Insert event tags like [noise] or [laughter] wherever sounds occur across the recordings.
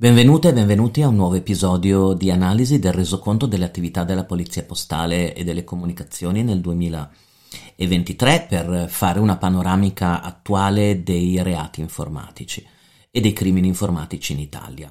Benvenute e benvenuti a un nuovo episodio di analisi del resoconto delle attività della Polizia Postale e delle Comunicazioni nel 2023 per fare una panoramica attuale dei reati informatici e dei crimini informatici in Italia.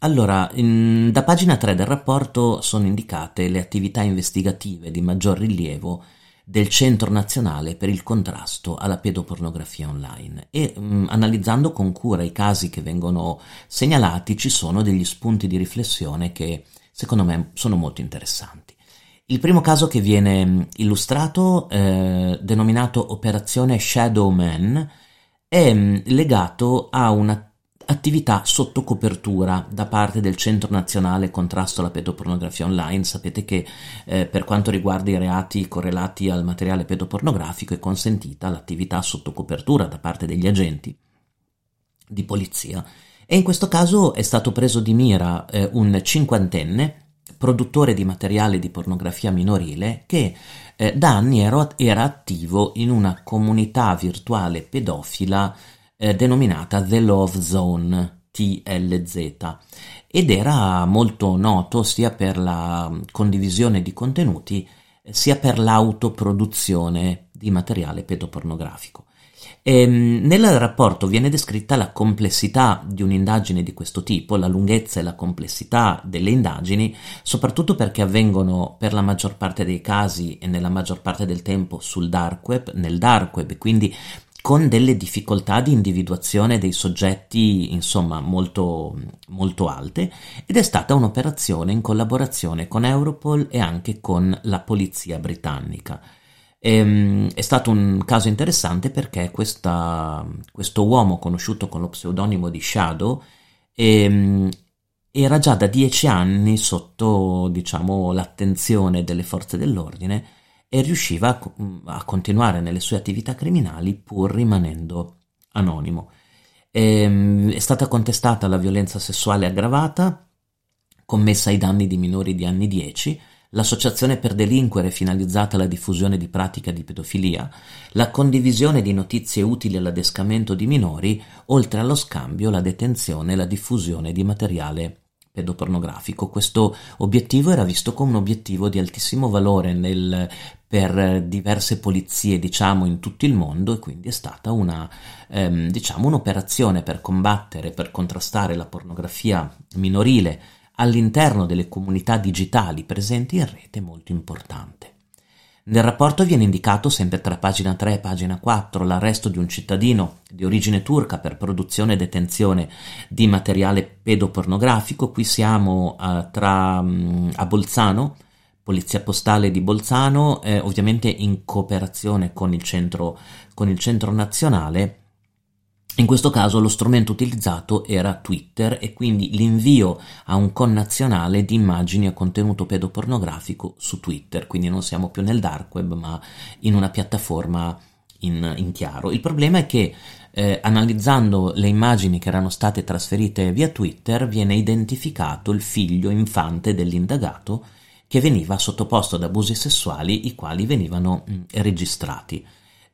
Allora, in, da pagina 3 del rapporto sono indicate le attività investigative di maggior rilievo del Centro Nazionale per il contrasto alla pedopornografia online e mh, mm, analizzando con cura i casi che vengono segnalati ci sono degli spunti di riflessione che secondo me sono molto interessanti. Il primo caso che viene mm, illustrato, eh, denominato Operazione Shadow Man, è mm, legato a una attività sotto copertura da parte del Centro Nazionale Contrasto alla Pedopornografia Online. Sapete che eh, per quanto riguarda i reati correlati al materiale pedopornografico è consentita l'attività sotto copertura da parte degli agenti di polizia. E in questo caso è stato preso di mira eh, un cinquantenne produttore di materiale di pornografia minorile che eh, da anni era, era attivo in una comunità virtuale pedofila eh, denominata The Love Zone, TLZ, ed era molto noto sia per la condivisione di contenuti sia per l'autoproduzione di materiale pedopornografico. E, ehm, nel rapporto viene descritta la complessità di un'indagine di questo tipo, la lunghezza e la complessità delle indagini, soprattutto perché avvengono per la maggior parte dei casi e nella maggior parte del tempo sul dark web, nel dark web, quindi con delle difficoltà di individuazione dei soggetti, insomma, molto, molto alte, ed è stata un'operazione in collaborazione con Europol e anche con la polizia britannica. E, ehm, è stato un caso interessante perché questa, questo uomo conosciuto con lo pseudonimo di Shadow e, ehm, era già da dieci anni sotto diciamo, l'attenzione delle forze dell'ordine e riusciva a, a continuare nelle sue attività criminali pur rimanendo anonimo. E, ehm, è stata contestata la violenza sessuale aggravata commessa ai danni di minori di anni 10, l'associazione per delinquere finalizzata alla diffusione di pratica di pedofilia, la condivisione di notizie utili all'adescamento di minori, oltre allo scambio, la detenzione e la diffusione di materiale pedopornografico. Questo obiettivo era visto come un obiettivo di altissimo valore nel, per diverse polizie, diciamo, in tutto il mondo e quindi è stata una, ehm, diciamo, un'operazione per combattere, per contrastare la pornografia minorile all'interno delle comunità digitali presenti in rete molto importante. Nel rapporto viene indicato, sempre tra pagina 3 e pagina 4, l'arresto di un cittadino di origine turca per produzione e detenzione di materiale pedopornografico. Qui siamo uh, tra um, a Bolzano, Polizia Postale di Bolzano, eh, ovviamente in cooperazione con il centro, con il centro nazionale in questo caso lo strumento utilizzato era Twitter e quindi l'invio a un connazionale di immagini a contenuto pedopornografico su Twitter, quindi non siamo più nel dark web ma in una piattaforma in, in chiaro. Il problema è che eh, analizzando le immagini che erano state trasferite via Twitter viene identificato il figlio infante dell'indagato che veniva sottoposto ad abusi sessuali i quali venivano mh, registrati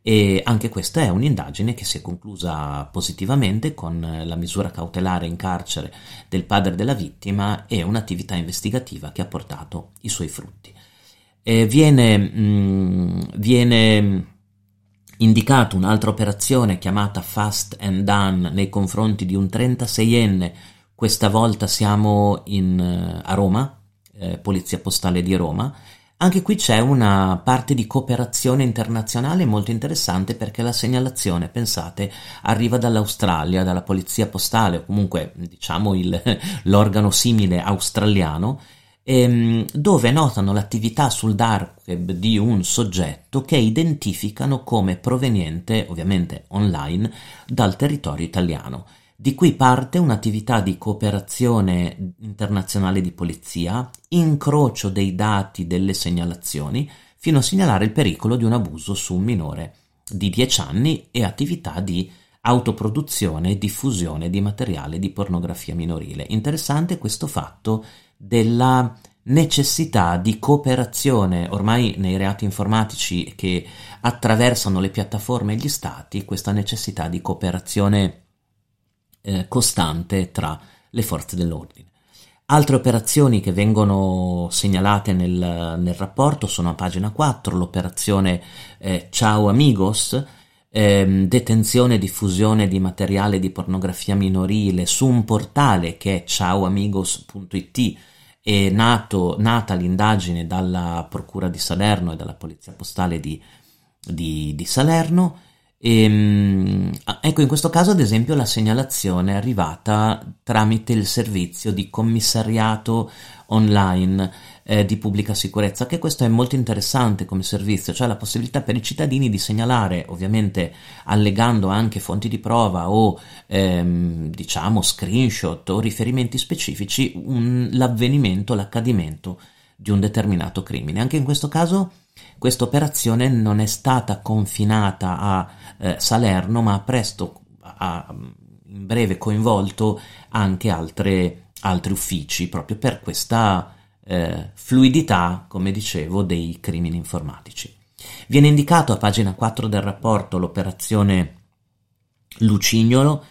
e anche questa è un'indagine che si è conclusa positivamente con la misura cautelare in carcere del padre della vittima e un'attività investigativa che ha portato i suoi frutti. E viene, mh, mm, viene indicato un'altra operazione chiamata Fast and Done nei confronti di un 36enne, questa volta siamo in, a Roma, eh, Polizia Postale di Roma, anche qui c'è una parte di cooperazione internazionale molto interessante perché la segnalazione, pensate, arriva dall'Australia, dalla polizia postale o comunque diciamo il, [laughs] l'organo simile australiano ehm, dove notano l'attività sul dark web di un soggetto che identificano come proveniente, ovviamente online, dal territorio italiano. Di qui parte un'attività di cooperazione internazionale di polizia, incrocio dei dati delle segnalazioni, fino a segnalare il pericolo di un abuso su un minore di 10 anni e attività di autoproduzione e diffusione di materiale di pornografia minorile. Interessante questo fatto della necessità di cooperazione ormai nei reati informatici che attraversano le piattaforme e gli stati, questa necessità di cooperazione eh, costante tra le forze dell'ordine. Altre operazioni che vengono segnalate nel, nel rapporto sono a pagina 4, l'operazione eh, Ciao Amigos, ehm, detenzione e diffusione di materiale di pornografia minorile su un portale che è ciaoamigos.it è nato, nata l'indagine dalla Procura di Salerno e dalla Polizia Postale di, di, di Salerno e, ehm, ecco, in questo caso, ad esempio, la segnalazione è arrivata tramite il servizio di commissariato online eh, di pubblica sicurezza, che questo è molto interessante come servizio, cioè la possibilità per i cittadini di segnalare, ovviamente allegando anche fonti di prova o ehm, diciamo screenshot o riferimenti specifici, un, l'avvenimento, l'accadimento di un determinato crimine. Anche in questo caso questa operazione non è stata confinata a eh, Salerno, ma presto, ha, in breve coinvolto anche altre, altri uffici, proprio per questa eh, fluidità, come dicevo, dei crimini informatici. Viene indicato a pagina 4 del rapporto l'operazione Lucignolo,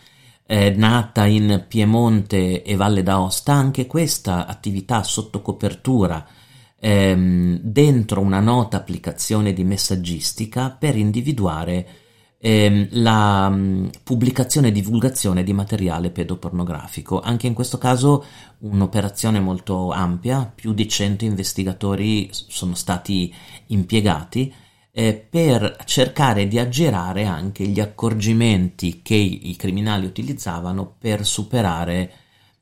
eh, nata in Piemonte e Valle d'Aosta, anche questa attività sotto copertura ehm, dentro una nota applicazione di messaggistica per individuare ehm, la mh, mm, pubblicazione e divulgazione di materiale pedopornografico. Anche in questo caso un'operazione molto ampia, più di 100 investigatori sono stati impiegati eh, per cercare di aggirare anche gli accorgimenti che i, i criminali utilizzavano per superare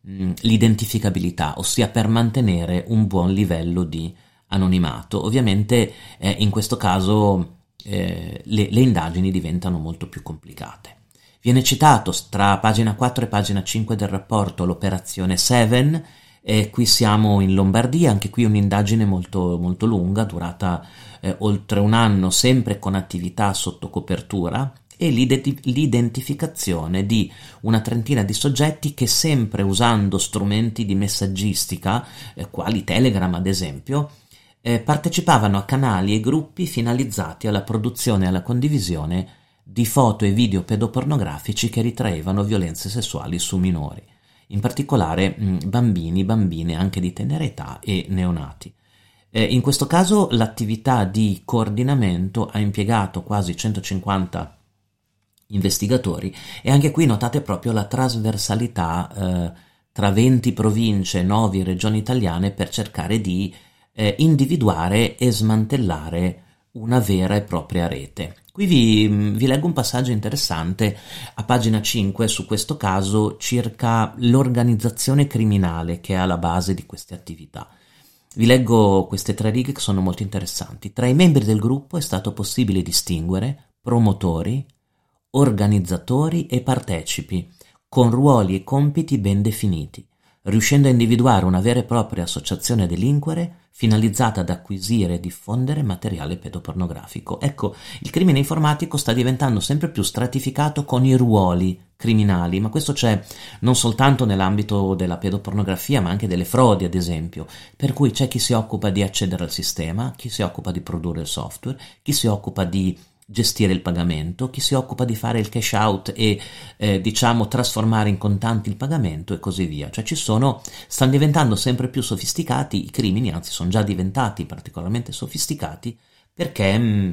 l'identificabilità, ossia per mantenere un buon livello di anonimato. Ovviamente eh, in questo caso eh, le, le indagini diventano molto più complicate. Viene citato tra pagina 4 e pagina 5 del rapporto l'operazione Seven, e qui siamo in Lombardia, anche qui un'indagine molto, molto lunga, durata eh, oltre un anno, sempre con attività sotto copertura e l'identificazione di una trentina di soggetti che sempre usando strumenti di messaggistica, eh, quali Telegram ad esempio, eh, partecipavano a canali e gruppi finalizzati alla produzione e alla condivisione di foto e video pedopornografici che ritraevano violenze sessuali su minori, in particolare mh, bambini, bambine anche di tenera età e neonati. Eh, in questo caso l'attività di coordinamento ha impiegato quasi 150 investigatori e anche qui notate proprio la trasversalità eh, tra 20 province e 9 regioni italiane per cercare di eh, individuare e smantellare una vera e propria rete. Qui vi, vi, leggo un passaggio interessante a pagina 5 su questo caso circa l'organizzazione criminale che è alla base di queste attività. Vi leggo queste tre righe che sono molto interessanti. Tra i membri del gruppo è stato possibile distinguere promotori, organizzatori e partecipi, con ruoli e compiti ben definiti, riuscendo a individuare una vera e propria associazione delinquere finalizzata ad acquisire e diffondere materiale pedopornografico. Ecco, il crimine informatico sta diventando sempre più stratificato con i ruoli criminali, ma questo c'è non soltanto nell'ambito della pedopornografia, ma anche delle frodi, ad esempio. Per cui c'è chi si occupa di accedere al sistema, chi si occupa di produrre il software, chi si occupa di gestire il pagamento, chi si occupa di fare il cash out e eh, diciamo trasformare in contanti il pagamento e così via. Cioè ci sono, stanno diventando sempre più sofisticati i crimini, anzi sono già diventati particolarmente sofisticati perché mh, mm,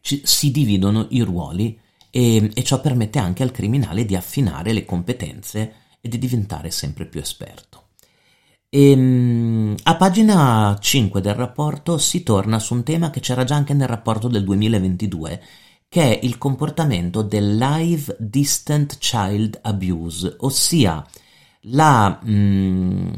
ci, si dividono i ruoli e, e ciò permette anche al criminale di affinare le competenze e di diventare sempre più esperto. E, ehm, a pagina 5 del rapporto si torna su un tema che c'era già anche nel rapporto del 2022, che è il comportamento del live distant child abuse, ossia la, mh, mm,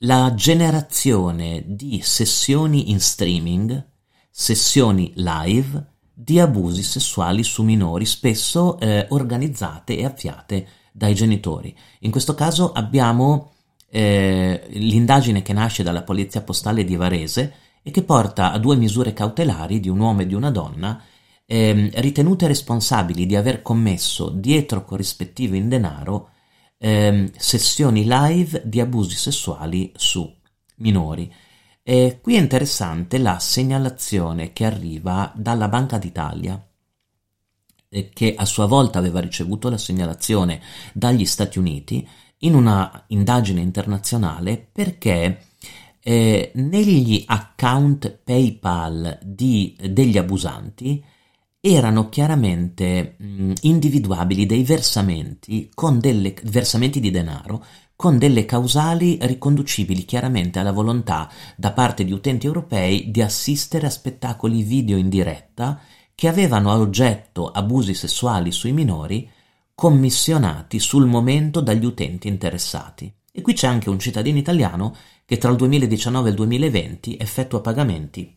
la generazione di sessioni in streaming, sessioni live di abusi sessuali su minori, spesso eh, organizzate e avviate dai genitori. In questo caso abbiamo eh, l'indagine che nasce dalla polizia postale di Varese e che porta a due misure cautelari di un uomo e di una donna eh, ritenute responsabili di aver commesso dietro corrispettivo in denaro eh, sessioni live di abusi sessuali su minori. E qui è interessante la segnalazione che arriva dalla Banca d'Italia che a sua volta aveva ricevuto la segnalazione dagli Stati Uniti in una indagine internazionale perché eh, negli account PayPal di, degli abusanti erano chiaramente mh, individuabili dei versamenti, delle, versamenti di denaro con delle causali riconducibili chiaramente alla volontà da parte di utenti europei di assistere a spettacoli video in diretta che avevano a oggetto abusi sessuali sui minori commissionati sul momento dagli utenti interessati. E qui c'è anche un cittadino italiano che tra il 2019 e il 2020 effettua pagamenti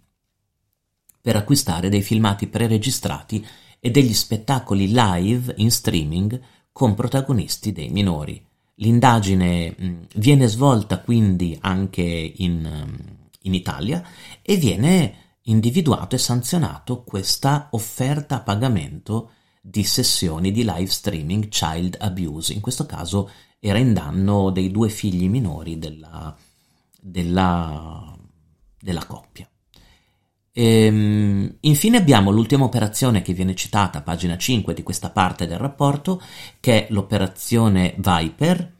per acquistare dei filmati preregistrati e degli spettacoli live in streaming con protagonisti dei minori. L'indagine viene svolta quindi anche in, in Italia e viene individuato e sanzionato questa offerta a pagamento di sessioni di live streaming child abuse. In questo caso era in danno dei due figli minori della, della, della coppia. Ehm, infine abbiamo l'ultima operazione che viene citata pagina 5 di questa parte del rapporto, che è l'operazione Viper.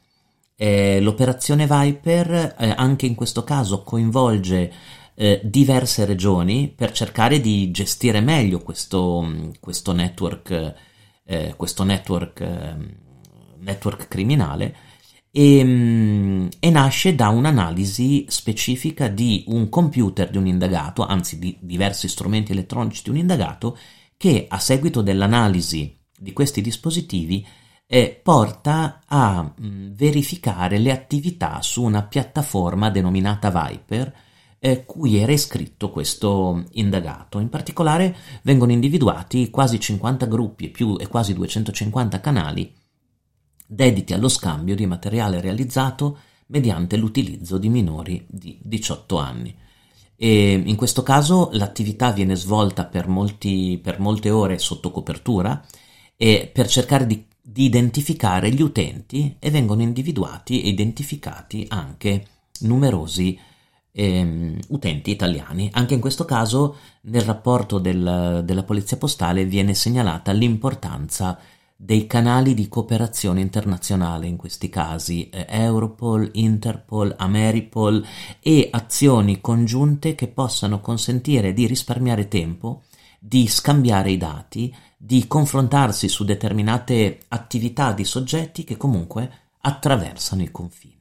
Eh, l'operazione Viper eh, anche in questo caso coinvolge eh, diverse regioni per cercare di gestire meglio questo, questo network, eh, questo network, ehm, network criminale. E, mm, e, nasce da un'analisi specifica di un computer di un indagato, anzi di diversi strumenti elettronici di un indagato, che a seguito dell'analisi di questi dispositivi eh, porta a mh, mm, verificare le attività su una piattaforma denominata Viper, eh, cui era iscritto questo indagato. In particolare vengono individuati quasi 50 gruppi e, più, e quasi 250 canali dediti allo scambio di materiale realizzato mediante l'utilizzo di minori di 18 anni. E in questo caso l'attività viene svolta per, molti, per molte ore sotto copertura e per cercare di, di identificare gli utenti e vengono individuati e identificati anche numerosi ehm, utenti italiani. Anche in questo caso nel rapporto del, della Polizia Postale viene segnalata l'importanza dei canali di cooperazione internazionale in questi casi, eh, Europol, Interpol, Ameripol e azioni congiunte che possano consentire di risparmiare tempo, di scambiare i dati, di confrontarsi su determinate attività di soggetti che comunque attraversano i confini.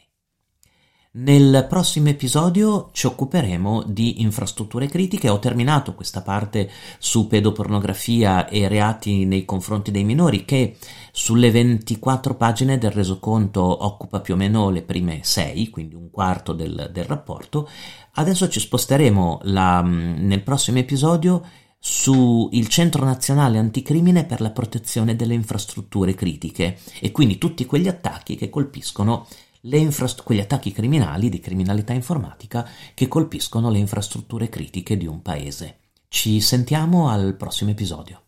Nel prossimo episodio ci occuperemo di infrastrutture critiche. Ho terminato questa parte su pedopornografia e reati nei confronti dei minori che sulle 24 pagine del resoconto occupa più o meno le prime 6, quindi un quarto del, del rapporto. Adesso ci sposteremo la, nel prossimo episodio sul Centro Nazionale Anticrimine per la protezione delle infrastrutture critiche e quindi tutti quegli attacchi che colpiscono infrast- quegli attacchi criminali di criminalità informatica che colpiscono le infrastrutture critiche di un paese. Ci sentiamo al prossimo episodio.